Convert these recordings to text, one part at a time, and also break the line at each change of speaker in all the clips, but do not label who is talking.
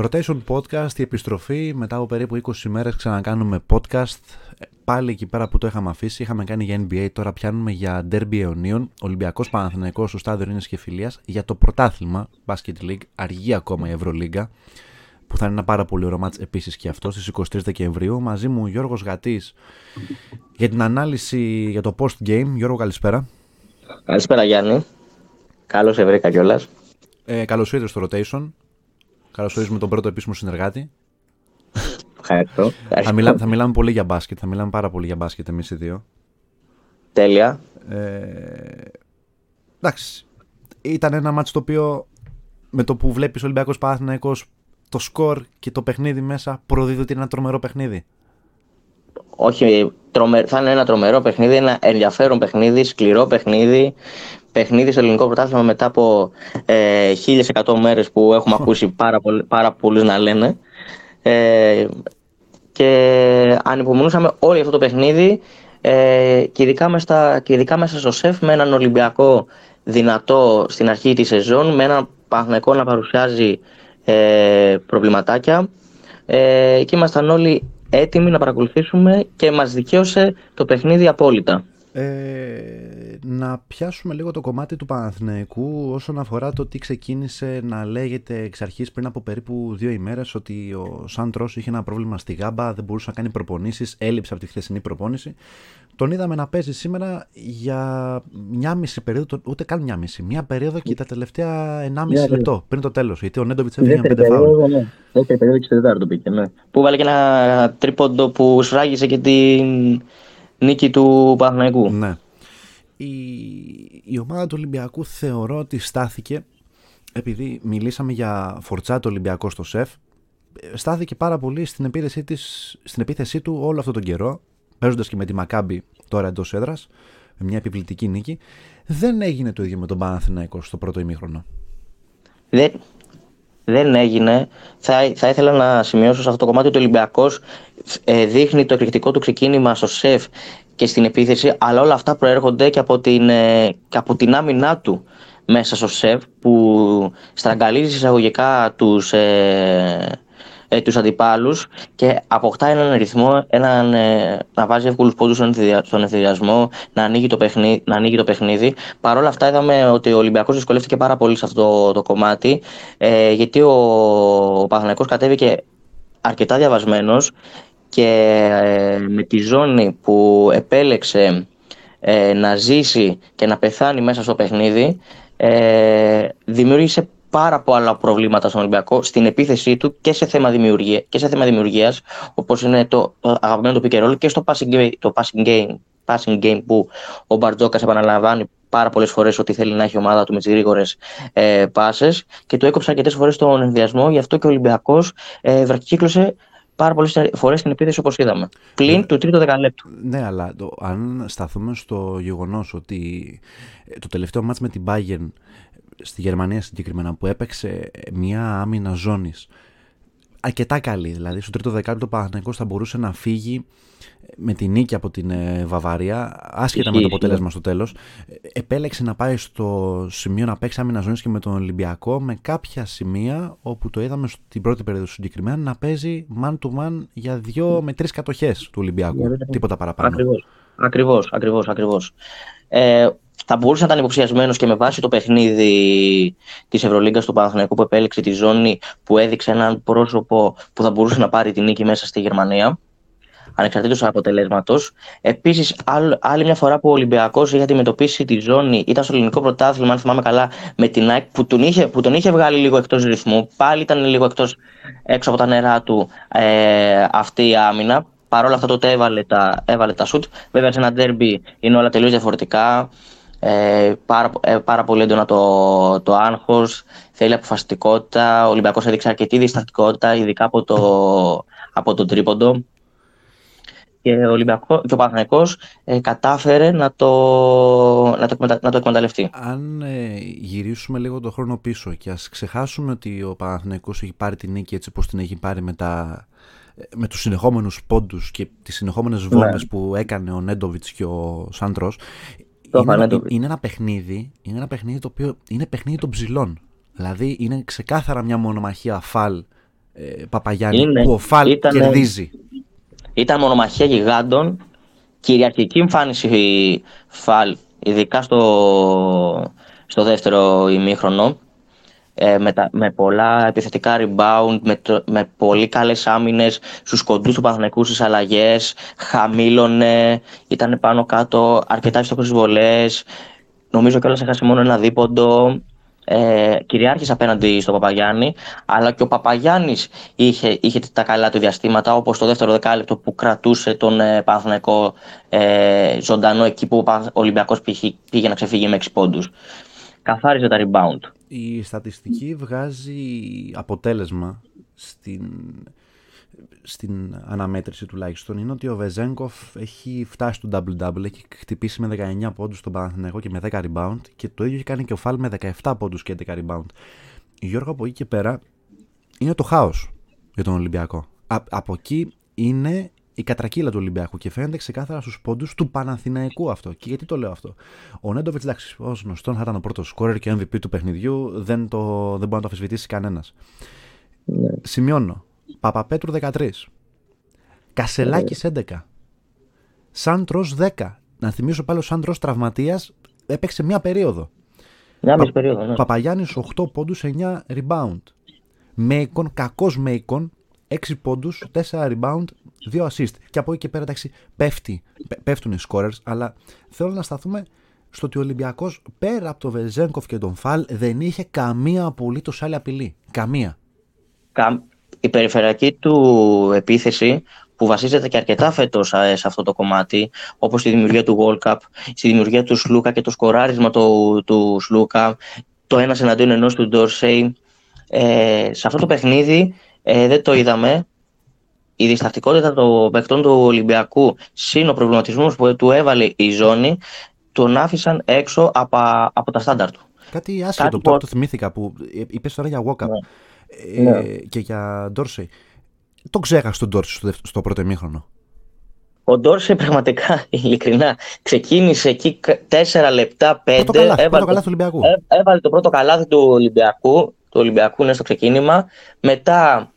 Rotation Podcast, η επιστροφή. Μετά από περίπου 20 ημέρες ξανακάνουμε podcast. Πάλι εκεί πέρα που το είχαμε αφήσει, είχαμε κάνει για NBA, τώρα πιάνουμε για Derby αιωνίων. Ολυμπιακός Παναθηναϊκός στο στάδιο Ρήνες και Φιλίας για το πρωτάθλημα Basket League, αργεί ακόμα η Ευρωλίγκα που θα είναι ένα πάρα πολύ ωραίο μάτς επίσης και αυτό στις 23 Δεκεμβρίου. Μαζί μου Γιώργος Γατής για την ανάλυση για το post-game. Γιώργο καλησπέρα.
Καλησπέρα Γιάννη. Καλώς σε βρήκα κιόλας.
Ε, καλώς ήρθες στο Rotation. Καλώς ορίζουμε τον πρώτο επίσημο συνεργάτη.
Ευχαριστώ.
Θα, μιλά, θα μιλάμε πολύ για μπάσκετ. Θα μιλάμε πάρα πολύ για μπάσκετ εμείς οι δύο.
Τέλεια.
Ε, εντάξει. Ήταν ένα μάτσο το οποίο με το που βλέπεις Ολυμπιακός Παναθηναϊκός το σκορ και το παιχνίδι μέσα προδίδει ότι είναι ένα τρομερό παιχνίδι.
Όχι, τρομε... θα είναι ένα τρομερό παιχνίδι, ένα ενδιαφέρον παιχνίδι, σκληρό παιχνίδι. Παιχνίδι στο ελληνικό πρωτάθλημα μετά από ε, 1100 μέρες που έχουμε ακούσει πάρα, πολλ, πάρα πολλούς να λένε. Ε, και ανυπομονούσαμε όλο αυτό το παιχνίδι ε, και, ειδικά μέσα, και ειδικά μέσα στο ΣΕΦ με έναν Ολυμπιακό δυνατό στην αρχή της σεζόν, με έναν Παναθηναϊκό να παρουσιάζει ε, προβληματάκια ε, και ήμασταν όλοι έτοιμοι να παρακολουθήσουμε και μας δικαίωσε το παιχνίδι απόλυτα.
Ε, να πιάσουμε λίγο το κομμάτι του Παναθηναϊκού όσον αφορά το τι ξεκίνησε να λέγεται εξ αρχής πριν από περίπου δύο ημέρες ότι ο Σάντρος είχε ένα πρόβλημα στη γάμπα, δεν μπορούσε να κάνει προπονήσεις, έλειψε από τη χθεσινή προπόνηση. Τον είδαμε να παίζει σήμερα για μια μισή περίοδο, ούτε καν μια μισή, μια περίοδο και τα τελευταία 1,5 yeah, λεπτό πριν το τέλος, γιατί ο Νέντοβιτς έφυγε με πέντε φάουλ.
Ναι. Δεύτερη περίοδο και τετάρτο πήγε, ναι. Που βάλε και ένα τρίποντο που σφράγισε και την νίκη του Παναθηναϊκού.
Ναι. Η, η ομάδα του Ολυμπιακού θεωρώ ότι στάθηκε επειδή μιλήσαμε για φορτσά του Ολυμπιακό στο ΣΕΦ στάθηκε πάρα πολύ στην επίθεσή, της, στην επίθεσή του όλο αυτόν τον καιρό παίζοντας και με τη Μακάμπη τώρα εντός έδρας με μια επιβλητική νίκη δεν έγινε το ίδιο με τον Παναθηναϊκό στο πρώτο ημίχρονο.
Δεν, δεν έγινε. Θα, θα ήθελα να σημειώσω σε αυτό το κομμάτι ότι ο Ολυμπιακός ε, δείχνει το εκρηκτικό του ξεκίνημα στο σεφ και στην επίθεση, αλλά όλα αυτά προέρχονται και από την, ε, και από την άμυνά του μέσα στο σεφ που στραγγαλίζει εισαγωγικά τους, ε, ε, τους αντιπάλους και αποκτά έναν ρυθμό, έναν, ε, να βάζει εύκολους πόντους στον ενθουσιασμό, να ανοίγει το παιχνίδι. Να ανοίγει το παιχνίδι. Παρ' όλα αυτά είδαμε ότι ο Ολυμπιακός δυσκολεύτηκε πάρα πολύ σε αυτό το, κομμάτι ε, γιατί ο, ο Παναθηναϊκός κατέβηκε αρκετά διαβασμένος και ε, με τη ζώνη που επέλεξε ε, να ζήσει και να πεθάνει μέσα στο παιχνίδι ε, δημιούργησε πάρα πολλά προβλήματα στον Ολυμπιακό στην επίθεσή του και σε θέμα, δημιουργία, και σε θέμα δημιουργίας όπως είναι το, το αγαπημένο του pick και στο passing game, το passing game, passing game που ο Μπαρτζόκας επαναλαμβάνει πάρα πολλές φορές ότι θέλει να έχει ομάδα του με τις γρήγορες ε, πάσες και του έκοψε αρκετές φορές τον ενδιασμό γι' αυτό και ο Ολυμπιακός ε, βρακύκλωσε πάρα πολλές φορές στην επίθεση όπως είδαμε. Πλην ναι. του τρίτου δεκαλέπτου.
Ναι, αλλά το, αν σταθούμε στο γεγονός ότι ε, το τελευταίο μάτς με την Bayern στη Γερμανία συγκεκριμένα που έπαιξε μια άμυνα ζώνης αρκετά καλή. Δηλαδή στο τρίτο δεκάλεπτο ο Παναθηναϊκός θα μπορούσε να φύγει με την νίκη από την ε, Βαβαρία, άσχετα με το αποτέλεσμα στο τέλος. Επέλεξε να πάει στο σημείο να παίξει άμυνα ζώνης και με τον Ολυμπιακό με κάποια σημεία όπου το είδαμε στην πρώτη περίοδο συγκεκριμένα να παίζει man to man για δύο με τρεις κατοχές του Ολυμπιακού. Τίποτα παραπάνω.
Ακριβώς, ακριβώς, ακριβώς. Ε, θα μπορούσε να ήταν υποψιασμένος και με βάση το παιχνίδι της Ευρωλίγκας του Παναθηναϊκού που επέλεξε τη ζώνη που έδειξε έναν πρόσωπο που θα μπορούσε να πάρει τη νίκη μέσα στη Γερμανία ανεξαρτήτως αποτελέσματος. Επίσης, άλλη μια φορά που ο Ολυμπιακός είχε αντιμετωπίσει τη ζώνη, ήταν στο ελληνικό πρωτάθλημα, αν θυμάμαι καλά, με την ΑΕΚ που τον είχε, που τον είχε βγάλει λίγο εκτός ρυθμού. Πάλι ήταν λίγο εκτός, έξω από τα νερά του ε, αυτή η άμυνα. Παρ' όλα αυτά τότε έβαλε τα, έβαλε τα σουτ. Βέβαια σε ένα ντέρμπι είναι όλα τελείως διαφορετικά. Ε, πάρα, ε, πάρα πολύ έντονα το, το άγχος, θέλει αποφασιστικότητα. Ο Ολυμπιακός έδειξε αρκετή διστακτικότητα, ειδικά από το, από το τρίποντο. Και ο, Ολυμπιακό, και ο Παναθηναϊκός ε, κατάφερε να το, να, το, να το εκμεταλλευτεί.
Αν ε, γυρίσουμε λίγο το χρόνο πίσω και ας ξεχάσουμε ότι ο Παναθηναϊκός έχει πάρει την νίκη έτσι όπως την έχει πάρει με, τα, με τους συνεχόμενους πόντους και τις συνεχόμενες βόμβες ναι. που έκανε ο Νέντοβιτς και ο Σάντρος είναι, είναι, ένα παιχνίδι, είναι ένα παιχνίδι το οποίο είναι παιχνίδι των ψηλών. Δηλαδή είναι ξεκάθαρα μια μονομαχία φαλ ε, Παπαγιάννη που ο Φαλ ήταν, κερδίζει.
Ήταν μονομαχία γιγάντων, κυριαρχική εμφάνιση Φαλ, ειδικά στο, στο δεύτερο ημίχρονο. Ε, με, τα, με πολλά επιθετικά rebound, με, με πολύ καλές άμυνες στους κοντούς του Παναθηναϊκού στις αλλαγές, χαμήλωνε, ήταν πάνω κάτω, αρκετά ευστοχές βολές, νομίζω κιόλας έχασε μόνο ένα δίποντο, ε, κυριάρχησε απέναντι στον Παπαγιάννη, αλλά και ο Παπαγιάννης είχε, είχε τα καλά του διαστήματα, όπως το δεύτερο δεκάλεπτο που κρατούσε τον ε, Παναθηναϊκό ε, ζωντανό εκεί που ο Ολυμπιακός πήγε, πήγε να ξεφύγει με 6 πόντους. Καθάριζε τα rebound
η στατιστική βγάζει αποτέλεσμα στην, στην αναμέτρηση τουλάχιστον είναι ότι ο Βεζέγκοφ έχει φτάσει στο double-double, έχει χτυπήσει με 19 πόντους στον Παναθηναϊκό και με 10 rebound και το ίδιο έχει κάνει και ο Φάλ με 17 πόντους και 11 rebound. Γιώργο από εκεί και πέρα είναι το χάος για τον Ολυμπιακό. από εκεί είναι η κατρακύλα του Ολυμπιακού και φαίνεται ξεκάθαρα στους πόντους του Παναθηναϊκού αυτό. Και γιατί το λέω αυτό; Ο Νέντοβιτς, εντάξει, ως γνωστόν θα ήταν ο πρώτος σκόρερ και MVP του παιχνιδιού, δεν, το, δεν μπορεί να το αφισβητήσει κανένας. Ναι. Σημειώνω. Παπαπέτρου 13. Κασελάκης 11. Σάντρος 10. Να θυμίσω πάλι ο Σάντρος τραυματίας έπαιξε μία περίοδο.
Μια Πα... περίοδο, ναι.
Παπαγιάννης 8 πόντους, 9 rebound. Μέικον, κακός Μέικον, 6 πόντους, 4 rebound, 2 assist. Και από εκεί και πέρα εντάξει, πέφτει, πέφτουν οι scorers, αλλά θέλω να σταθούμε στο ότι ο Ολυμπιακός πέρα από τον Βεζέγκοφ και τον Φαλ δεν είχε καμία απολύτως άλλη απειλή. Καμία.
Η περιφερειακή του επίθεση που βασίζεται και αρκετά φέτος σε αυτό το κομμάτι, όπως στη δημιουργία του World Cup, στη δημιουργία του Σλούκα και το σκοράρισμα του, του Σλούκα, το ένας εναντίον ενός του Ντόρσεϊ. Ε, σε αυτό το παιχνίδι ε, δεν το είδαμε. Η διστακτικότητα των παιχτών του Ολυμπιακού συν ο προβληματισμός που του έβαλε η ζώνη τον άφησαν έξω από, από τα στάνταρ του.
Κάτι άσχετο που το θυμήθηκα που είπες τώρα για Walkup ναι. ε, ναι. και για Ντόρσεϊ. Το ξέχασε τον Ντόρσεϊ στο, στο πρώτο ημίχρονο.
Ο Ντόρσεϊ πραγματικά, ειλικρινά, ξεκίνησε εκεί 4 λεπτά, 5. Πρώτο
καλάθι, έβαλε, πρώτο καλάθι του Ολυμπιακού.
Έβαλε το πρώτο καλάθι του Ολυμπιακού, του Ολυμπιακού είναι στο ξεκίνημα. Μετά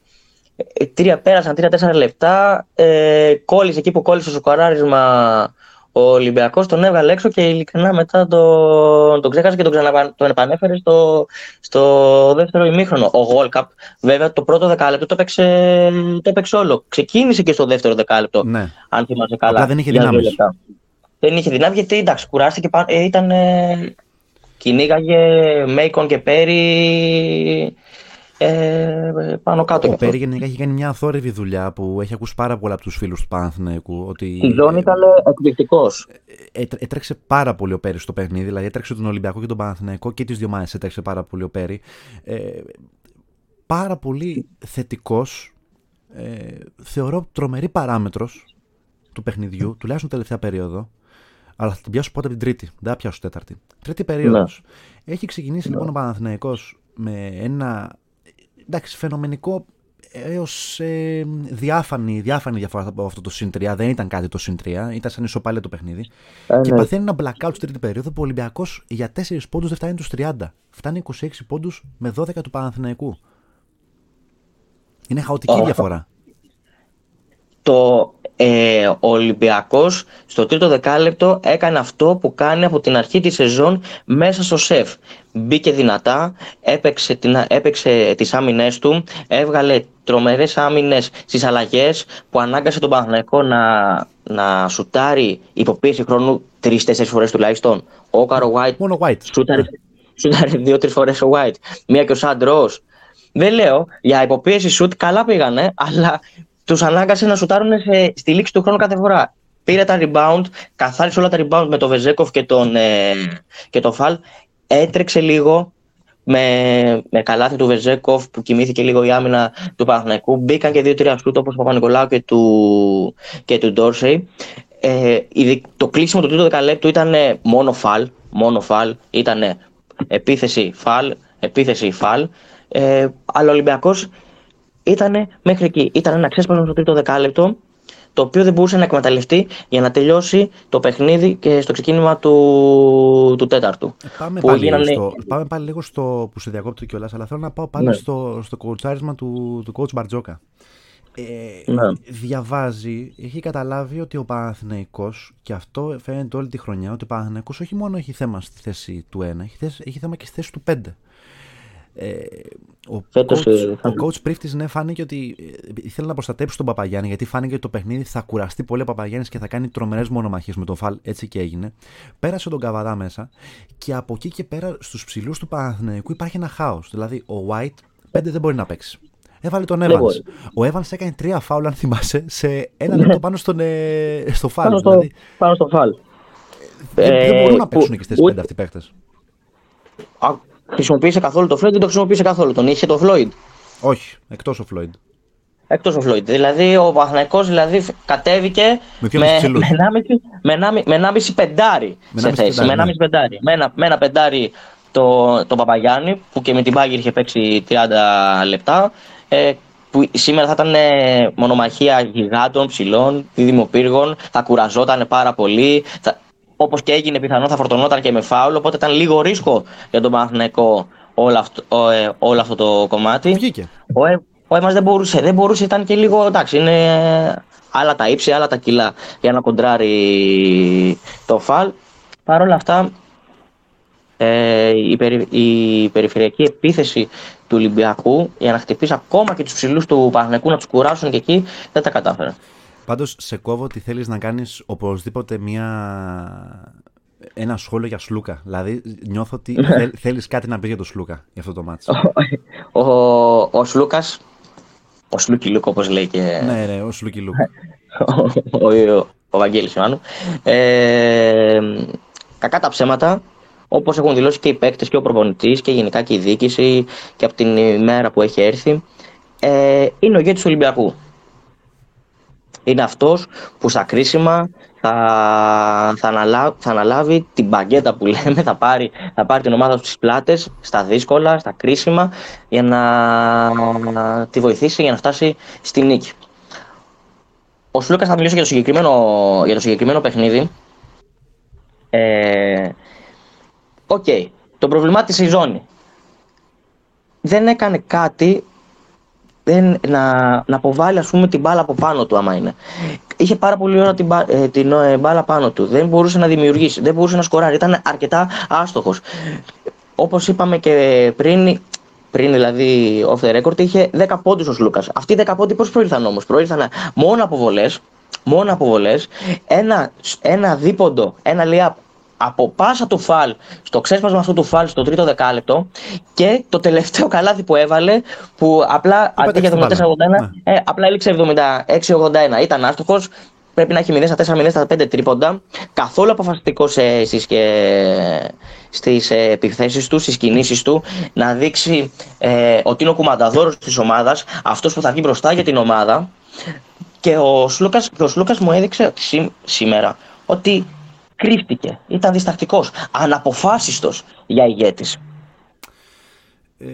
τρία, πέρασαν 3-4 λεπτά. Ε, κόλλησε εκεί που κόλλησε το σοκαράρισμα ο Ολυμπιακός, τον έβγαλε έξω και ειλικρινά μετά τον, τον ξέχασε και τον, ξαναπα, τον επανέφερε στο, στο δεύτερο ημίχρονο. Ο Γόλκαπ, βέβαια, το πρώτο δεκάλεπτο το έπαιξε, το έπαιξε όλο. Ξεκίνησε και στο δεύτερο δεκάλεπτο,
ναι.
αν θυμάσαι καλά.
Απλά δεν είχε δυνάμεις.
Δεν είχε δυνάμεις γιατί εντάξει, κουράστηκε, ε, ήταν, ε, κυνήγαγε Μέικον και Πέρι ε, πάνω κάτω.
Ο Πέρι γενικά έχει κάνει μια αθόρυβη δουλειά που έχει ακούσει πάρα πολλά από τους φίλους του Παναθηναϊκού. Ότι,
Η ζώνη ήταν εκπληκτικός.
Ε, έτρεξε πάρα πολύ ο Πέρις στο παιχνίδι, δηλαδή έτρεξε τον Ολυμπιακό και τον Παναθηναϊκό και τις δύο μάχες έτρεξε πάρα πολύ ο Πέρι. Ε, πάρα πολύ θετικός. Ε, θεωρώ τρομερή παράμετρος του παιχνιδιού, τουλάχιστον τελευταία περίοδο. Αλλά θα την πιάσω πότε από την Τρίτη. Δεν θα πιάσω τέταρτη. Τρίτη περίοδος. Ναι. Έχει ξεκινήσει ναι. λοιπόν ο Παναθηναϊκός με ένα εντάξει, φαινομενικό έως ε, διάφανη, διάφανη διαφορά από αυτό το συν 3. Δεν ήταν κάτι το συν 3, ήταν σαν ισοπάλια το παιχνίδι. Ε, και ναι. παθαίνει ένα blackout στην τρίτη περίοδο που ο Ολυμπιακός για 4 πόντους δεν φτάνει τους 30. Φτάνει 26 πόντους με 12 του Παναθηναϊκού. Είναι χαοτική διαφορά.
Το ε, ο Ολυμπιακός στο τρίτο δεκάλεπτο έκανε αυτό που κάνει από την αρχή της σεζόν μέσα στο σεφ. Μπήκε δυνατά, έπαιξε, την, έπαιξε τις άμυνες του, έβγαλε τρομερές άμυνες στις αλλαγές που ανάγκασε τον Παναθηναϊκό να, να σουτάρει υποποίηση χρόνου τρει-τέσσερι φορές τουλάχιστον. Ο Κάρο
White, Μόνο White.
σούταρε, σούταρε δύο-τρεις φορές ο White. Μία και ο Σαντ Ρος. Δεν λέω, για υπό πίεση σουτ καλά πήγανε, αλλά τους ανάγκασε να σουτάρουν σε, στη λήξη του χρόνου κάθε φορά. Πήρε τα rebound, καθάρισε όλα τα rebound με τον Βεζένκοφ και τον, ε, και τον Φαλ. Έτρεξε λίγο με, με καλάθι του Βεζένκοφ που κοιμήθηκε λίγο η άμυνα του Παναθηναϊκού. Μπήκαν και δύο-τρία σουτ όπως ο Παπανικολάου και του, και του Ντόρσεϊ. Ε, το κλείσιμο του τρίτου δεκαλέπτου ήταν μόνο φαλ. Μόνο φαλ. Ήταν επίθεση φαλ, επίθεση φαλ. Ε, αλλά ο Ολυμπιακός ήταν μέχρι εκεί. Ήταν ένα ξέσπασμα στο τρίτο δεκάλεπτο το οποίο δεν μπορούσε να εκμεταλλευτεί για να τελειώσει το παιχνίδι και στο ξεκίνημα του, του τέταρτου.
Ε, πάμε, πάλι γίνανε... στο, πάμε πάλι λίγο στο που σε διακόπτω κιόλας, αλλά θέλω να πάω πάλι ναι. στο, στο κοουτσάρισμα του, του coach Μπαρτζόκα. Ε, ναι. Διαβάζει, έχει καταλάβει ότι ο Παναθηναϊκός και αυτό φαίνεται όλη τη χρονιά ότι ο Παναθηναϊκός όχι μόνο έχει θέμα στη θέση του 1, έχει, θέση, έχει θέμα και στη θέση του 5. Ε, ο, coach, ε, ο coach Πρίφτης ναι φάνηκε ότι ε, ήθελε να προστατέψει τον Παπαγιάννη γιατί φάνηκε ότι το παιχνίδι θα κουραστεί πολύ ο Παπαγιάννης και θα κάνει τρομερές μονομαχίες με τον Φαλ έτσι και έγινε πέρασε τον Καβαδά μέσα και από εκεί και πέρα στους ψηλούς του Παναθηναϊκού υπάρχει ένα χάος δηλαδή ο White 5 δεν μπορεί να παίξει Έβαλε τον Evans. Ο Evans έκανε τρία φάουλ, αν θυμάσαι, σε ένα λεπτό πάνω στον, ε, στο φάουλ.
Πάνω, στο, δηλαδή. πάνω στο φάουλ.
Δεν, ε, δεν μπορούν να παίξουν και στις πέντε αυτοί οι παίχτε.
Χρησιμοποίησε καθόλου το Floyd, δεν το χρησιμοποίησε καθόλου. Τον είχε το Floyd.
Όχι, εκτός ο Floyd.
Εκτός ο Floyd. Δηλαδή ο Παθναϊκό δηλαδή, κατέβηκε με, με, με, με 1,5 πεντάρι με σε θέση. με 1,5 ναι. πεντάρι. Με ένα, με ένα πεντάρι το, το Παπαγιάννη που και με την Πάγκερ είχε παίξει 30 λεπτά. Ε, που σήμερα θα ήταν ε, μονομαχία γιγάντων, ψηλών, δημοπύργων, θα κουραζόταν πάρα πολύ. Θα, Όπως και έγινε, πιθανό θα φορτωνόταν και με φάουλ. Οπότε ήταν λίγο ρίσκο για τον Παναθηναϊκό όλο αυτό, ε, όλο αυτό το κομμάτι.
Βγήκε.
Ο, ε, ο Έμας δεν μπορούσε, δεν μπορούσε, ήταν και λίγο εντάξει. Είναι άλλα τα ύψη, άλλα τα κιλά για να κοντράρει το Φαλ. Παρ' όλα αυτά, ε, η, περι, η περιφερειακή επίθεση του Ολυμπιακού για να χτυπήσει ακόμα και τους ψηλούς του Παναθηναϊκού να τους κουράσουν και εκεί δεν τα κατάφερε.
Πάντως, σε κόβω ότι θέλεις να κάνεις οπωσδήποτε μια... ένα σχόλιο για Σλούκα. Δηλαδή, νιώθω ότι θέλεις κάτι να πεις για τον Σλούκα για αυτό το ματς.
ο, ο, ο Σλούκας. Ο Σλούκι Λούκ, όπως λέει και.
Ναι, ναι, ο Σλούκι Λούκ.
ο, ο, ο Βαγγέλης Ε, κακά τα ψέματα, όπως έχουν δηλώσει και οι παίκτες και ο προπονητής και γενικά και η διοίκηση και από την ημέρα που έχει έρθει, ε, είναι ο ηγέτης του Ολυμπιακού. Είναι αυτός που στα κρίσιμα θα, θα, αναλάβει, θα αναλάβει την μπαγκέτα που λέμε, θα πάρει, θα πάρει την ομάδα στις πλάτες, στα δύσκολα, στα κρίσιμα, για να τη βοηθήσει για να φτάσει στη νίκη. Ο Σλούκας θα μιλήσει για το συγκεκριμένο, για το συγκεκριμένο παιχνίδι. Ε, OK, okay. τον προβλημάτισε η ζώνη. Δεν έκανε κάτι δεν, να, να αποβάλει ας πούμε την μπάλα από πάνω του άμα είναι. Είχε πάρα πολύ ώρα την, ε, την ε, μπάλα πάνω του. Δεν μπορούσε να δημιουργήσει, δεν μπορούσε να σκοράρει. Ήταν αρκετά άστοχος. Όπως είπαμε και πριν, πριν δηλαδή off the record, είχε 10 πόντους ο Λούκας. Αυτοί οι 10 πόντοι πώς προήλθαν όμως; Προήλθαν μόνο από βολές, μόνο από βολές, ένα, ένα δίποντο, ένα layup από πάσα του φαλ στο ξέσπασμα αυτού του φαλ στο τρίτο δεκάλεπτο και το τελευταίο καλάθι που έβαλε που απλά αντί για 74-81 ναι. ε, απλά έλειξε 76-81. Ήταν άστοχος. Πρέπει να έχει 0 στα 4 0 στα 5 τρίποντα. Καθόλου αποφασιστικό στις στις ε, επιθέσεις του, στις κινήσεις του. Να δείξει ε, ότι είναι ο κουμανταδόρος της ομάδας, αυτός που θα βγει μπροστά για την ομάδα. Και ο Σλούκας μου έδειξε σήμερα ότι κρύφτηκε. Ήταν διστακτικός, αναποφάσιστος για ηγέτης.
Ε,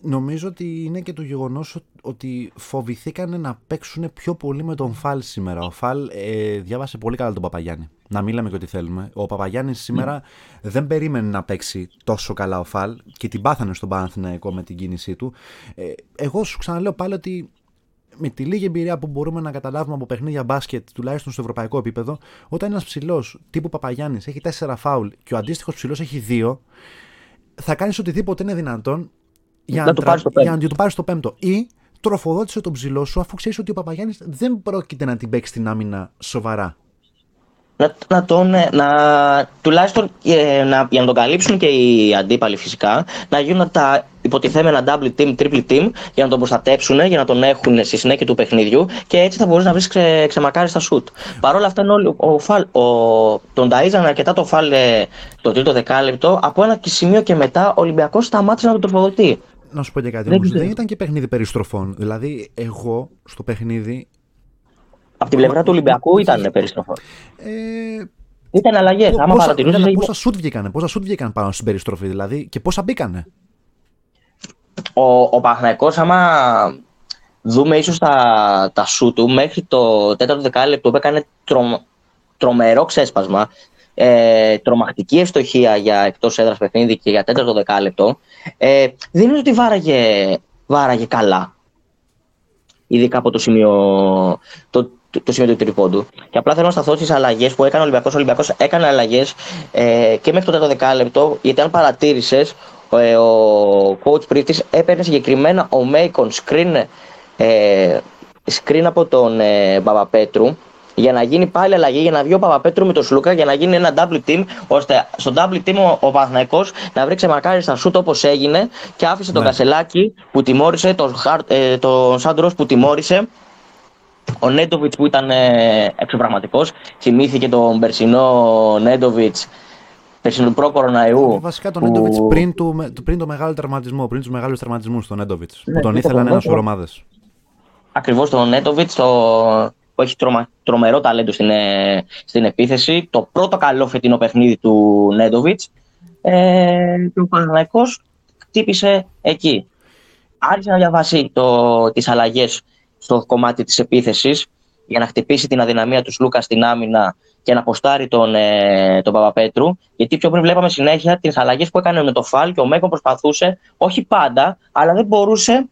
νομίζω ότι είναι και το γεγονός ότι φοβηθήκανε να παίξουν πιο πολύ με τον Φαλ σήμερα. Ο Φαλ ε, διάβασε πολύ καλά τον Παπαγιάννη. Να μιλάμε και ό,τι θέλουμε. Ο Παπαγιάννης σήμερα δεν περίμενε να παίξει τόσο καλά ο Φαλ και την πάθανε στον Παναθηναϊκό με την κίνησή του. Ε, εγώ σου ξαναλέω πάλι ότι με τη λίγη εμπειρία που μπορούμε να καταλάβουμε από παιχνίδια μπάσκετ, τουλάχιστον στο ευρωπαϊκό επίπεδο, όταν ένας ψηλός τύπου Παπαγιάννης έχει 4 φάουλ και ο αντίστοιχος ψηλός έχει 2, θα κάνεις οτιδήποτε είναι δυνατόν για να, να, για να του πάρεις το πέμπτο. Ή τροφοδότησε τον ψηλό σου αφού ξέρεις ότι ο Παπαγιάννης δεν πρόκειται να την παίξει την άμυνα σοβαρά
να, να τον, ε, να, τουλάχιστον ε, να, για να τον καλύψουν και οι αντίπαλοι φυσικά, να γίνουν τα υποτιθέμενα double team, triple team για να τον προστατέψουν, για να τον έχουν στη συνέχεια του παιχνιδιού και έτσι θα μπορείς να βρεις ξε, ξεμακάρι στα σουτ. Παρ' όλα αυτά, ο, ο, φαλ, ο, τον ταΐζαν αρκετά το φάλ ε, το τρίτο δεκάλεπτο. Από ένα σημείο και μετά ο Ολυμπιακός σταμάτησε να τον τροφοδοτεί.
Να σου πω και κάτι. Δεν, δεν ήταν και παιχνίδι περιστροφών. Δηλαδή, εγώ στο παιχνίδι
από την πλευρά του Ολυμπιακού ήταν περιστροφό. Ε, ήταν αλλαγές. Άμα
παρατηρούσες. Πόσα σουτ βγήκανε, πόσα σουτ βγήκαν πάνω στην περιστροφή δηλαδή και πόσα μπήκανε;
Ο, ο άμα δούμε ίσως τα, τα σου του μέχρι το τέταρτο δεκάλεπτο που έκανε τρομερό ξέσπασμα. Ε, τρομακτική ευστοχία για εκτός έδρας παιχνίδι και για τέταρτο δεκάλεπτο. Ε, δεν είναι ότι βάραγε, βάραγε καλά. Ειδικά από το σημείο, το, το, σημείο του τριπώντου. Και απλά θέλω να σταθώ στις αλλαγές που έκανε ο Ολυμπιακός. Ο Ολυμπιακός έκανε αλλαγές ε, και μέχρι το τέταρτο δεκάλεπτο, γιατί αν παρατήρησες, ε, ο coach Πρίφτης έπαιρνε συγκεκριμένα ο Μέικον screen, ε, screen από τον ε, Παπαπέτρου για να γίνει πάλι αλλαγή, για να βγει ο Παπαπέτρου με τον Σλούκα, για να γίνει ένα double team, ώστε στο double team ο, ο Παναθηναϊκός να βρει ξεμαρκάρι στα σούτ όπως έγινε και άφησε τον ναι. Κασελάκη που τιμώρησε, τον, ε, τον Σάντρος που τιμώρησε ο Νέντοβιτς που ήταν ε, εξωπραγματικός. Θυμήθηκε τον περσινό Νέντοβιτς περσινού προ-κοροναϊού.
Ε, βασικά τον Νέντοβιτς πριν, του, πριν το μεγάλο τερματισμό, πριν τους μεγάλους τερματισμούς στον Νέντοβιτς. Ναι, που τον ήθελαν ένας σωρό ομάδε.
Ακριβώς τον Νέντοβιτς, το, που έχει τρομα, τρομερό ταλέντο στην, ε, στην επίθεση. Το πρώτο καλό φετινό παιχνίδι του Νέντοβιτς. Ε, και ο Παναγιακό χτύπησε εκεί. Άρχισε να διαβάσει τις αλλαγές στο κομμάτι της επίθεσης για να χτυπήσει την αδυναμία τους Σλούκα στην άμυνα και να αποστάρει τον, ε, τον Παπαπέτρου. Γιατί πιο πριν βλέπαμε συνέχεια τις αλλαγές που έκανε με το Φαλ και ο Μέκο προσπαθούσε, όχι πάντα, αλλά δεν μπορούσε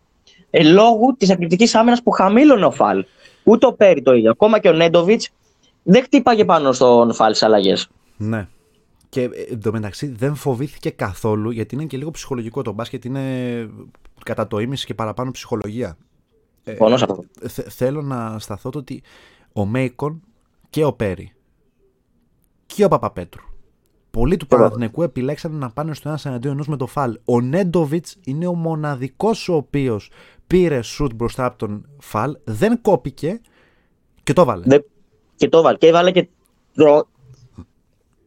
ε, λόγω της εκπληκτική άμυνας που χαμήλωνε ο Φαλ. Ούτε ο Πέρι το ίδιο. Ακόμα και ο Νέντοβιτς δεν χτύπαγε πάνω στον Φαλ στις αλλαγές.
Ναι. Και ε, εντωμεταξύ δεν φοβήθηκε καθόλου γιατί είναι και λίγο ψυχολογικό το μπάσκετ. Είναι κατά το ίμιση και παραπάνω ψυχολογία.
Ε,
θέλω να σταθώ το ότι ο Μέικον και ο Πέρι και ο Παπαπέτρου πολλοί του Παναθηναϊκού επιλέξαν να πάνε στο ένας εναντίον ενός με το φαλ. Ο Νέντοβιτς είναι ο μοναδικός ο οποίος πήρε σουτ μπροστά από τον φαλ, δεν κόπηκε και το βάλε.
Και το βάλε. Και βάλε και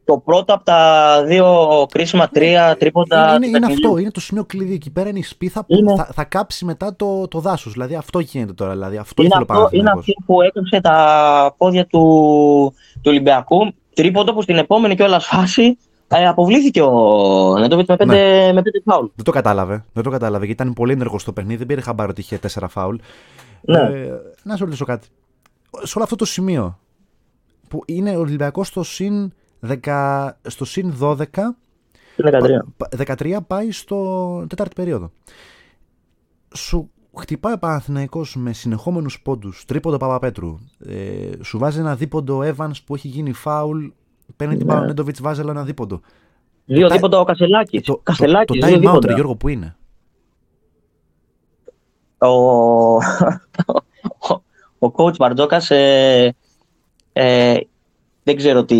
το πρώτο από τα δύο κρίσιμα τρία τρίποντα.
Είναι, είναι, αυτό, είναι το σημείο κλειδί. Εκεί πέρα είναι η σπίθα που θα, θα κάψει μετά το, το δάσος. Δηλαδή αυτό γίνεται τώρα. Δηλαδή, αυτό
είναι, αυτό, είναι αυτό που έκοψε τα πόδια του, του Ολυμπιακού. Τρίποντο που στην επόμενη κιόλας φάση ε, αποβλήθηκε ο Νέντοβιτς με πέντε, ναι. με πέντε φάουλ.
Δεν το κατάλαβε. Δεν το κατάλαβε γιατί ήταν πολύ ενεργός στο παιχνίδι. Δεν πήρε χαμπάρο ότι είχε τέσσερα φάουλ.
Ναι. Ε,
να σου ρωτήσω κάτι. Σε όλο αυτό το σημείο που είναι ο Ολυμπιακός στο συν στο συν 12. 13. 13 πάει στο τέταρτη περίοδο. Σου χτυπάει ο Παναθηναϊκός με συνεχόμενους πόντους, τρίποντο Παπαπέτρου, ε, σου βάζει ένα δίποντο Evans που έχει γίνει φάουλ, παίρνει την ναι. Νέντοβιτς, βάζει άλλο ένα δίποντο.
Δύο δίποντο ο Κασελάκης.
Το, Κασελάκης, το, το, time out, Γιώργο, που είναι;
Ο, ο coach Μπαρτζόκας ε, ε, δεν ξέρω τι,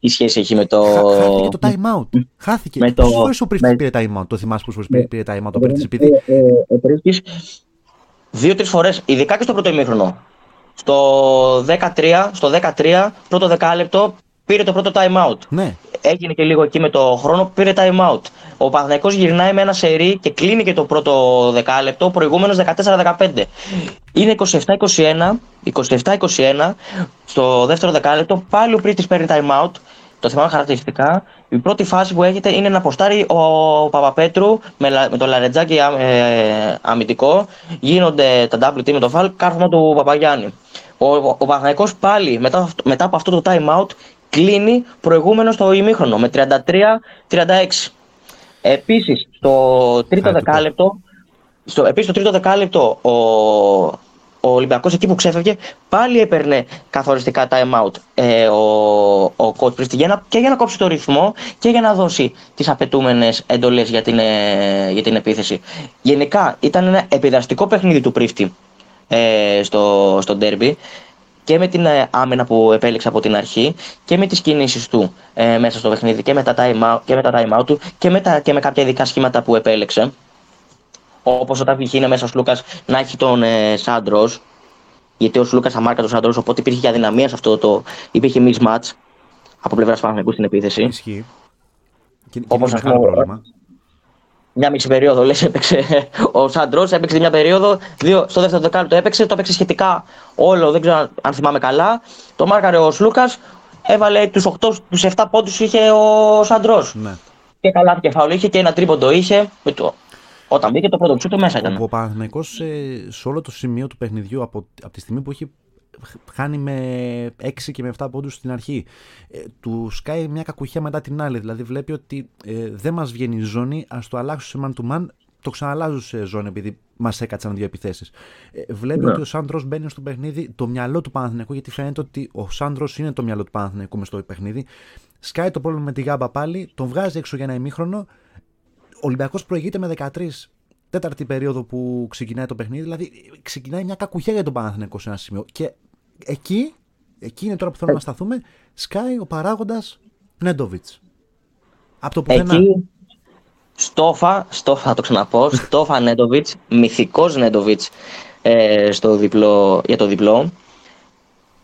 τι σχέση έχει με το.
Χάθηκε το time out. Χάθηκε. Με το... φορές ο Πρίφτη πήρε time out. Το θυμάσαι πόσες φορές πήρε time out. Ο Πρίφτη επειδή.
Ε, ε, ο Πρίφτη δύο-τρεις φορές, ειδικά και στο πρώτο ημίχρονο. Στο 13, στο 13, πρώτο δεκάλεπτο, πήρε το πρώτο time out.
Ναι.
Έγινε και λίγο εκεί με το χρόνο, πήρε time out. Ο Παναθηναϊκός γυρνάει με ένα σερί και κλείνει και το πρώτο δεκάλεπτο, προηγούμενος 14-15. Είναι 27-21, 27-21, στο δεύτερο δεκάλεπτο, πάλι ο Πρίτης παίρνει time out. Το θυμάμαι χαρακτηριστικά. Η πρώτη φάση που έχετε είναι να αποστάρει ο Παπαπέτρου με, με το Λαρετζάκι ε, αμυντικό. Γίνονται τα double team με το φάλ, κάρφωμα του Παπαγιάννη. Ο, ο, ο πάλι μετά, μετά από αυτό το time out κλείνει προηγούμενο στο ημίχρονο με 33-36. Επίσης, στο τρίτο δεκάλεπτο, στο, επίσης στο τρίτο δεκάλεπτο ο, ο Ολυμπιακός εκεί που ξέφευγε πάλι έπαιρνε καθοριστικά time out ε, ο, ο coach Πριστιγένα και για να κόψει το ρυθμό και για να δώσει τις απαιτούμενες εντολές για την, ε, για την επίθεση. Γενικά ήταν ένα επιδραστικό παιχνίδι του Πρίστη ε, στο, στο derby και με την ε, άμυνα που επέλεξε από την αρχή και με τις κινήσεις του ε, μέσα στο παιχνίδι και με τα time out, και με τα time out του και με, τα, και με κάποια ειδικά σχήματα που επέλεξε. Όπως όταν βγήκε μέσα ο Σλούκας να έχει τον ε, Σαντ Ρος, γιατί ο Σλούκας θα μάρκαρε τον Σαντ Ρος, οπότε υπήρχε και αδυναμία σε αυτό το. υπήρχε mismatch από πλευράς Παναθηναϊκού στην επίθεση.
Ισχύει. Όπως, ας πούμε
μια μισή περίοδο λες έπαιξε ο Σαντ Ρος, έπαιξε μια περίοδο, δύο, στο δεύτερο δεκάλεπτο έπαιξε, το έπαιξε σχετικά όλο, δεν ξέρω αν θυμάμαι καλά. Το μάρκαρε ο Σλούκας, έβαλε τους 8, τους 7 πόντους είχε ο Σαντρός.
Ναι.
Και καλά και φάουλ είχε και ένα τρίποντο είχε. Με το... Όταν μπήκε το πρώτο του μέσα ήταν.
Ο, ο Παναθηναϊκός σε όλο το σημείο του παιχνιδιού από, από τη στιγμή που έχει χάνει με 6 και με 7 πόντους στην αρχή. Ε, του σκάει μια κακουχία μετά την άλλη. Δηλαδή βλέπει ότι ε, δεν μας βγαίνει η ζώνη, ας το αλλάξω σε man to man, το ξαναλάζω σε ζώνη επειδή μας έκατσαν δύο επιθέσεις. Ε, βλέπει ναι. ότι ο Σάντρο μπαίνει στο παιχνίδι, το μυαλό του Παναθηναϊκού, γιατί φαίνεται ότι ο Σάντρο είναι το μυαλό του Παναθηναϊκού μες στο παιχνίδι. Σκάει το πρόβλημα με τη γάμπα πάλι, τον βγάζει έξω για ένα ημίχρονο. Ο Ολυμπιακός προηγείται με 13 τέταρτη περίοδο που ξεκινάει το παιχνίδι. Δηλαδή ξεκινάει μια κακουχία για τον Παναθηναϊκό σε ένα σημείο. Και εκεί, εκεί είναι τώρα που θέλουμε να σταθούμε, σκάει ο παράγοντας Νέντοβιτς. Από το πουθενά.
Εκεί, Στόφα, Στόφα το ξαναπώ, Στόφα Νέντοβιτς, μυθικός Νέντοβιτς ε, για το διπλό.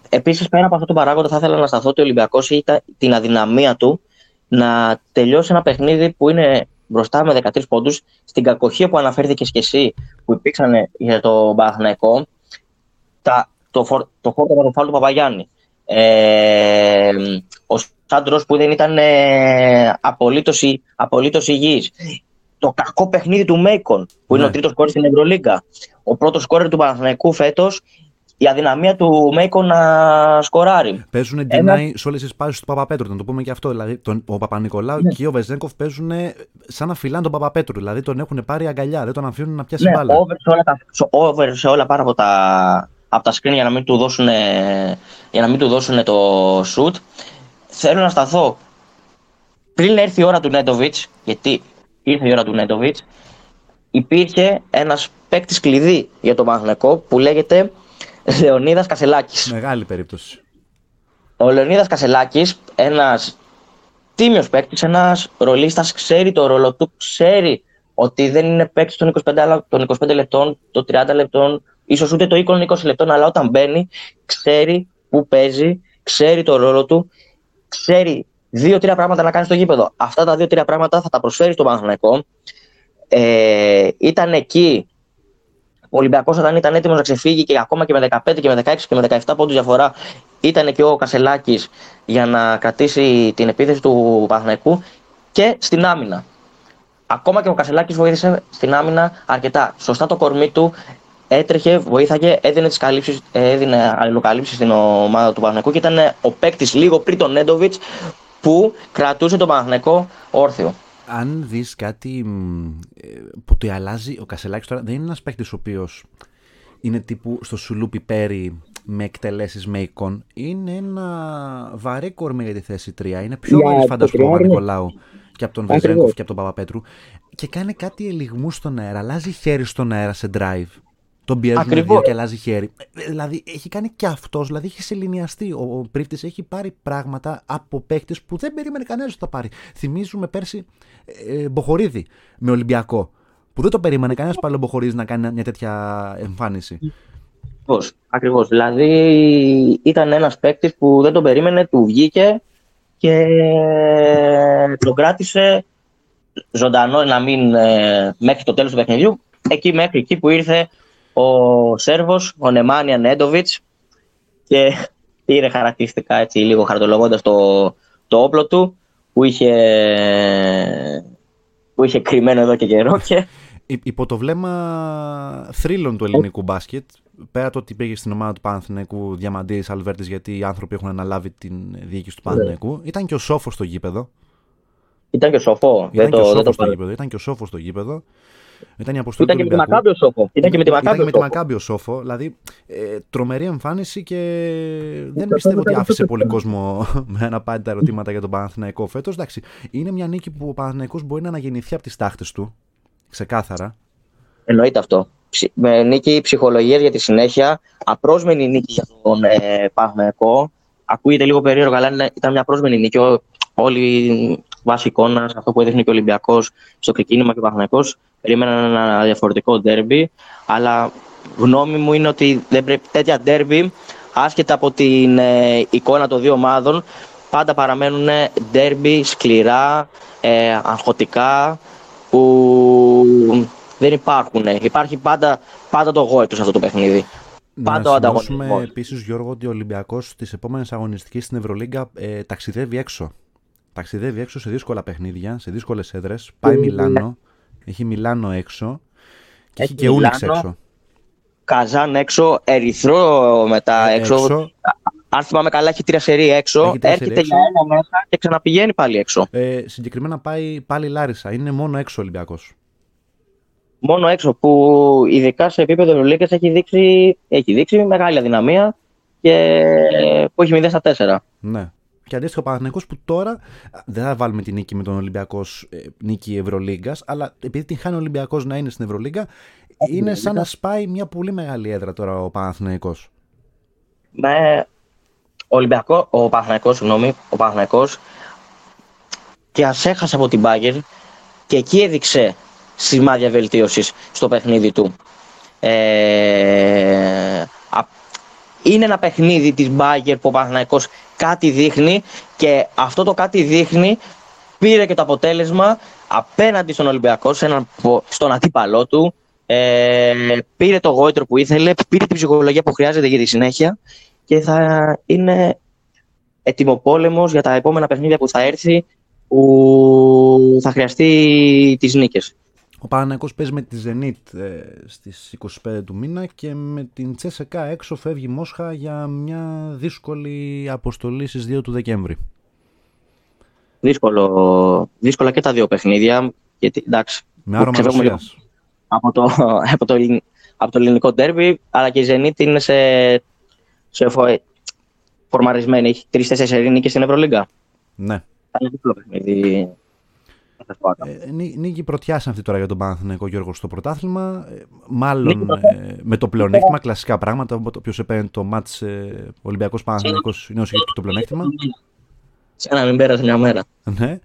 Επίσης, πέρα από αυτό το παράγοντα, θα ήθελα να σταθώ ότι ο Ολυμπιακός ήταν την αδυναμία του να τελειώσει ένα παιχνίδι που είναι μπροστά με 13 πόντους. Στην κακοχία που αναφέρθηκες και εσύ, που υπήρξαν για το Παναθηναϊκό, τα, το, φορ, το φόρτο του Παπαγιάννη. Ε, ο Σάντρος που δεν ήταν ε, απολύτως, απολύτως υγιής. Το κακό παιχνίδι του Μέικον, που είναι ο ναι. τρίτος κόρη στην Ευρωλίγκα. Ο πρώτος κόρη του Παναθηναϊκού φέτος, η αδυναμία του Μέικον να σκοράρει.
Παίζουν Ένα... σε όλες τις πάσει του Παπαπέτρου, να το πούμε και αυτό. Δηλαδή, τον, ο Παπα-Νικολάου ναι. και ο Βεζέγκοφ παίζουν σαν να φυλάνε τον Παπαπέτρου. Δηλαδή, τον έχουν πάρει αγκαλιά, δεν τον αφήνουν να πιάσει ναι, μπάλα.
Over σε όλα, τα, over σε όλα πάρα από τα, από τα screen για να μην του δώσουν, για να μην του δώσουν το shoot. Θέλω να σταθώ πριν έρθει η ώρα του Νέντοβιτς, γιατί ήρθε η ώρα του Νέντοβιτς, υπήρχε ένας παίκτη κλειδί για τον Παναγενικό που λέγεται Λεωνίδας Κασελάκης.
Μεγάλη περίπτωση.
Ο Λεωνίδας Κασελάκης, ένας τίμιος παίκτης, ένας ρολίστας, ξέρει το ρόλο του, ξέρει ότι δεν είναι παίκτης των 25, των 25 λεπτών, των 30 λεπτών, ίσως ούτε το 20 λεπτών, αλλά όταν μπαίνει, ξέρει που παίζει, ξέρει το ρόλο του, ξέρει δύο-τρία πράγματα να κάνει στο γήπεδο. Αυτά τα δύο-τρία πράγματα θα τα προσφέρει στον Παναθηναϊκό. Ε, ήταν εκεί ο Ολυμπιακός όταν ήταν έτοιμος να ξεφύγει και ακόμα και με 15 και με 16 και με 17 πόντους διαφορά ήταν και ο Κασελάκης για να κρατήσει την επίθεση του Παναθηναϊκού και στην άμυνα. Ακόμα και ο Κασελάκης βοήθησε στην άμυνα αρκετά. Σωστά το κορμί του έτρεχε, βοήθαγε, έδινε τις καλύψεις, έδινε αλληλοκαλύψεις στην ομάδα του Παναθηναϊκού και ήταν ο παίκτης λίγο πριν τον Νέντοβιτς που κρατούσε τον Παναθηναϊκό όρθιο.
Αν δεις κάτι ε, που το αλλάζει, ο Κασελάκης τώρα δεν είναι ένας παίκτης ο οποίος είναι τύπου στο σουλούπι πέρι με εκτελέσεις με εικόν. Είναι ένα βαρύ κορμί για τη θέση 3. Είναι πιο βαρύ, yeah, φανταστικό από τον Νικολάου και από τον Βεζέγκοφ και από τον Παπαπέτρου. Και κάνει κάτι ελιγμού στον αέρα. Αλλάζει χέρι στον αέρα σε drive. Τον πιέζουν δύο και αλλάζει χέρι. Ε, δηλαδή έχει κάνει και αυτός, δηλαδή έχει σεληνιαστεί. Ο, ο πρίφτης έχει πάρει πράγματα από παίχτες που δεν περίμενε κανένας ότι θα πάρει. Θυμίζουμε πέρσι ε, ε Μποχορίδη με Ολυμπιακό. Που δεν το περίμενε κανένας πάλι Μποχορίδης να κάνει μια τέτοια εμφάνιση.
Ακριβώς. Δηλαδή ήταν ένας παίκτης που δεν τον περίμενε, του βγήκε και τον κράτησε ζωντανό να μην ε, μέχρι το τέλος του παιχνιδιού. Εκεί μέχρι εκεί που ήρθε ο Σέρβος, ο Νεμάνια Νέντοβιτς και πήρε χαρακτηριστικά έτσι λίγο χαρτολογώντας το, το όπλο του που είχε, που είχε κρυμμένο εδώ και καιρό και...
Υπό το βλέμμα θρύλων του ελληνικού μπάσκετ, πέρα το ότι πήγε στην ομάδα του Παναθηναϊκού Διαμαντή Αλβέρτης, γιατί οι άνθρωποι έχουν αναλάβει την διοίκηση του ναι. Παναθηναϊκού, ήταν και ο σόφος στο γήπεδο.
Ήταν και ο σόφο.
Ήταν, και, ο σόφος στο γήπεδο. ήταν και ο σόφος στο γήπεδο. Ήταν η αποστολή
Ήταν και με τη Μακάμπιο Σόφο.
Ήταν και με τη Μακάμπιο, με τη Μακάμπιο Σόφο. Δηλαδή, ε, τρομερή εμφάνιση και δεν πιστεύω ότι άφησε πολύ κόσμο με να πάει τα ερωτήματα για τον Παναθηναϊκό φέτος. Εντάξει, είναι μια νίκη που ο Παναθηναϊκός μπορεί να αναγεννηθεί από τις τάχτες του. Ξεκάθαρα.
Εννοείται αυτό. Με νίκη ψυχολογία για τη συνέχεια. Απρόσμενη νίκη για τον ε, Παναθηναϊκό. Ακούγεται λίγο περίεργο, αλλά ήταν μια πρόσμενη νίκη. Όλοι βάσει εικόνας, αυτό που έδειχνε και ο Ολυμπιακός στο ξεκίνημα και ο Παναθυνακό, περίμεναν ένα διαφορετικό ντέρμπι. Αλλά γνώμη μου είναι ότι δεν πρέπει τέτοια ντέρμπι, άσχετα από την ε, εικόνα των δύο ομάδων, πάντα παραμένουν ντέρμπι σκληρά, ε, αγχωτικά, που δεν υπάρχουν. Υπάρχει πάντα, πάντα το γόητο σε αυτό το παιχνίδι.
Πάντα να σημειώσουμε επίσης, Γιώργο, ότι ο Ολυμπιακός στις επόμενες αγωνιστικές στην Ευρωλίγκα ε, ταξιδεύει έξω. Ταξιδεύει έξω σε δύσκολα παιχνίδια, σε δύσκολες έδρες. Πάει Μιλάνο, Έχει Μιλάνο έξω. Και έχει, και Ούνιξ έξω.
Καζάν έξω, Ερυθρό μετά ε, έξω. έξω. Αν θυμάμαι καλά, έχει τρία σερή έξω. Έχει έρχεται για ένα μέσα και ξαναπηγαίνει πάλι έξω.
Ε, συγκεκριμένα πάει πάλι Λάρισα. Είναι μόνο έξω ο Ολυμπιακός.
Μόνο έξω που ειδικά σε επίπεδο Ευρωλίγκας έχει δείξει, έχει δείξει μεγάλη αδυναμία και που έχει 0 στα 4.
Ναι. Και αντίστοιχο ο Παναθηναϊκός που τώρα δεν θα βάλουμε τη νίκη με τον Ολυμπιακός ε, νίκη Ευρωλίγκας, αλλά επειδή την χάνει ο Ολυμπιακός να είναι στην Ευρωλίγκα, είναι σαν να σπάει μια πολύ μεγάλη έδρα τώρα ο Παναθηναϊκός.
Ναι, ο Ολυμπιακό, ο Παναθηναϊκός, συγγνώμη, ο Παναθηναϊκός και ας έχασε από την Μπάγκερ και εκεί έδειξε σημάδια βελτίωσης στο παιχνίδι του. Ε, είναι ένα παιχνίδι της Μπάγκερ που ο Παναθηναϊκός κάτι δείχνει και αυτό το κάτι δείχνει πήρε και το αποτέλεσμα απέναντι στον Ολυμπιακό, στον αντίπαλό του. Ε, πήρε το γόητρο που ήθελε, πήρε την ψυχολογία που χρειάζεται για τη συνέχεια και θα είναι ετοιμοπόλεμος για τα επόμενα παιχνίδια που θα έρθει που θα χρειαστεί τις νίκες.
Ο Παναγιακός παίζει με τη Zenit ε, στις 25 του μήνα και με την Τσέσεκα έξω φεύγει Μόσχα για μια δύσκολη αποστολή στις 2 του Δεκέμβρη.
Δύσκολο, δύσκολα και τα δύο παιχνίδια. Γιατί, εντάξει,
με άρωμα Ρωσίας.
Από το, από, το, από το ελληνικό τέρβι, αλλά και η Zenit είναι σε, σε φορμαρισμένη. Έχει τρει-τέσσερι ελληνικέ στην Ευρωλίγκα.
Ναι.
Θα είναι δύσκολο παιχνίδι
ε, νίκη πρωτιά αυτή τώρα για τον Παναθηναϊκό Γιώργος στο πρωτάθλημα. Ε, μάλλον ε, με το πλεονέκτημα, κλασικά πράγματα. Όποιο επένε το μάτς ε, Ολυμπιακός Παναθηναϊκός είναι όσο έχει το πλεονέκτημα.
Σαν να μην πέρασε μια μέρα.
Ναι.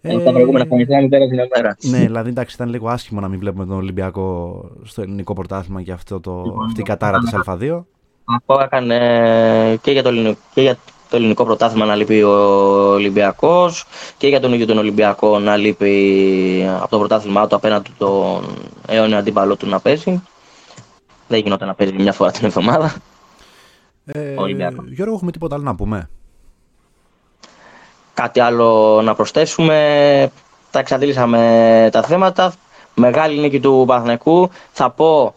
Ε, τα προηγούμενα χρόνια μην πέρασε μια μέρα.
Ναι, δηλαδή εντάξει, ήταν λίγο άσχημο να μην βλέπουμε τον Ολυμπιακό στο ελληνικό πρωτάθλημα και αυτό το, λοιπόν, αυτή η κατάρα της Α2.
Αυτό έκανε και για το, και για το ελληνικό πρωτάθλημα να λείπει ο Ολυμπιακός και για τον ίδιο τον Ολυμπιακό να λείπει από το πρωτάθλημά του απέναντι τον αιώνιο αντίπαλό του να παίζει. Δεν γινόταν να παίζει μια φορά την εβδομάδα.
Ε, Γιώργο, έχουμε τίποτα άλλο να πούμε;
Κάτι άλλο να προσθέσουμε. Τα εξαντλήσαμε τα θέματα. Μεγάλη νίκη του Παθνεκού. Θα πω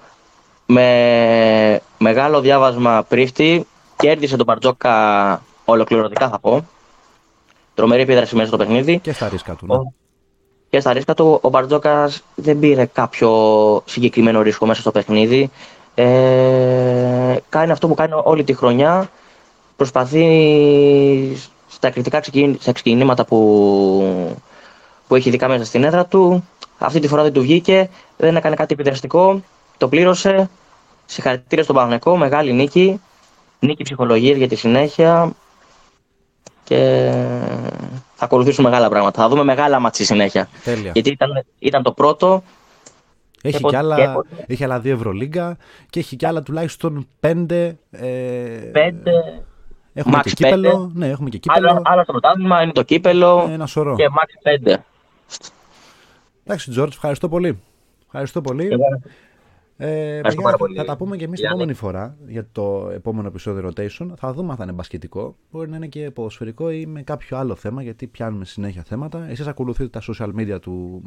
με μεγάλο διάβασμα πρίφτη. Κέρδισε τον Παρτζόκα ολοκληρωτικά θα πω. Τρομερή επίδραση μέσα στο παιχνίδι.
Και στα ρίσκα του. Ναι.
Και στα ρίσκα του ο Μπαρτζόκας δεν πήρε κάποιο συγκεκριμένο ρίσκο μέσα στο παιχνίδι. Ε, κάνει αυτό που κάνει όλη τη χρονιά. Προσπαθεί στα κριτικά στα ξεκινήματα που, που έχει ειδικά μέσα στην έδρα του. Αυτή τη φορά δεν του βγήκε, δεν έκανε κάτι επιδραστικό, το πλήρωσε. Συγχαρητήρια στον Παναγενικό, μεγάλη νίκη. Νίκη ψυχολογίας για τη συνέχεια και θα ακολουθήσουν μεγάλα πράγματα. Θα δούμε μεγάλα μάτια συνέχεια.
Τέλεια.
Γιατί ήταν, ήταν το πρώτο.
Έχει και, άλλα, και έχει άλλα δύο Ευρωλίγκα και έχει και άλλα τουλάχιστον πέντε. Ε,
πέντε.
Έχουμε και κύπελο. Ναι, έχουμε και κύπελο.
Άλλο, άλλο πρωτάθλημα είναι το κύπελο.
Ένα σωρό.
Και Max 5.
Εντάξει, Τζόρτζ, ευχαριστώ πολύ. Ευχαριστώ πολύ. Ε, θα τα πούμε και εμείς την επόμενη φορά για το επόμενο επεισόδιο rotation. Θα δούμε αν θα είναι μπασκετικό. Μπορεί να είναι και ποδοσφαιρικό ή με κάποιο άλλο θέμα, γιατί πιάνουμε συνέχεια θέματα. Εσείς ακολουθείτε τα social media του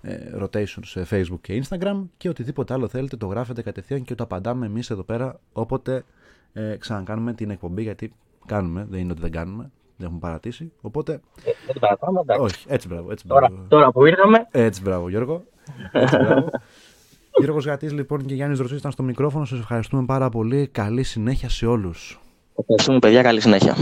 ε, rotation σε Facebook και Instagram και οτιδήποτε άλλο θέλετε το γράφετε κατευθείαν και το απαντάμε εμείς εδώ πέρα όποτε ε, ξανακάνουμε την εκπομπή. Γιατί κάνουμε, δεν είναι ότι δεν κάνουμε. Δεν έχουμε παρατήσει. Οπότε.
Ε,
Όχι, έτσι μπράβο. Έτσι,
μπράβο. Τώρα, τώρα που ήρθαμε.
Έτσι μπράβο, Γιώργο. Έτσι, μπράβο. Γιώργος Γατής λοιπόν και Γιάννης Δροσής ήταν στο μικρόφωνο. Σας ευχαριστούμε πάρα πολύ. Καλή συνέχεια σε όλους.
Ευχαριστούμε, παιδιά. Καλή συνέχεια.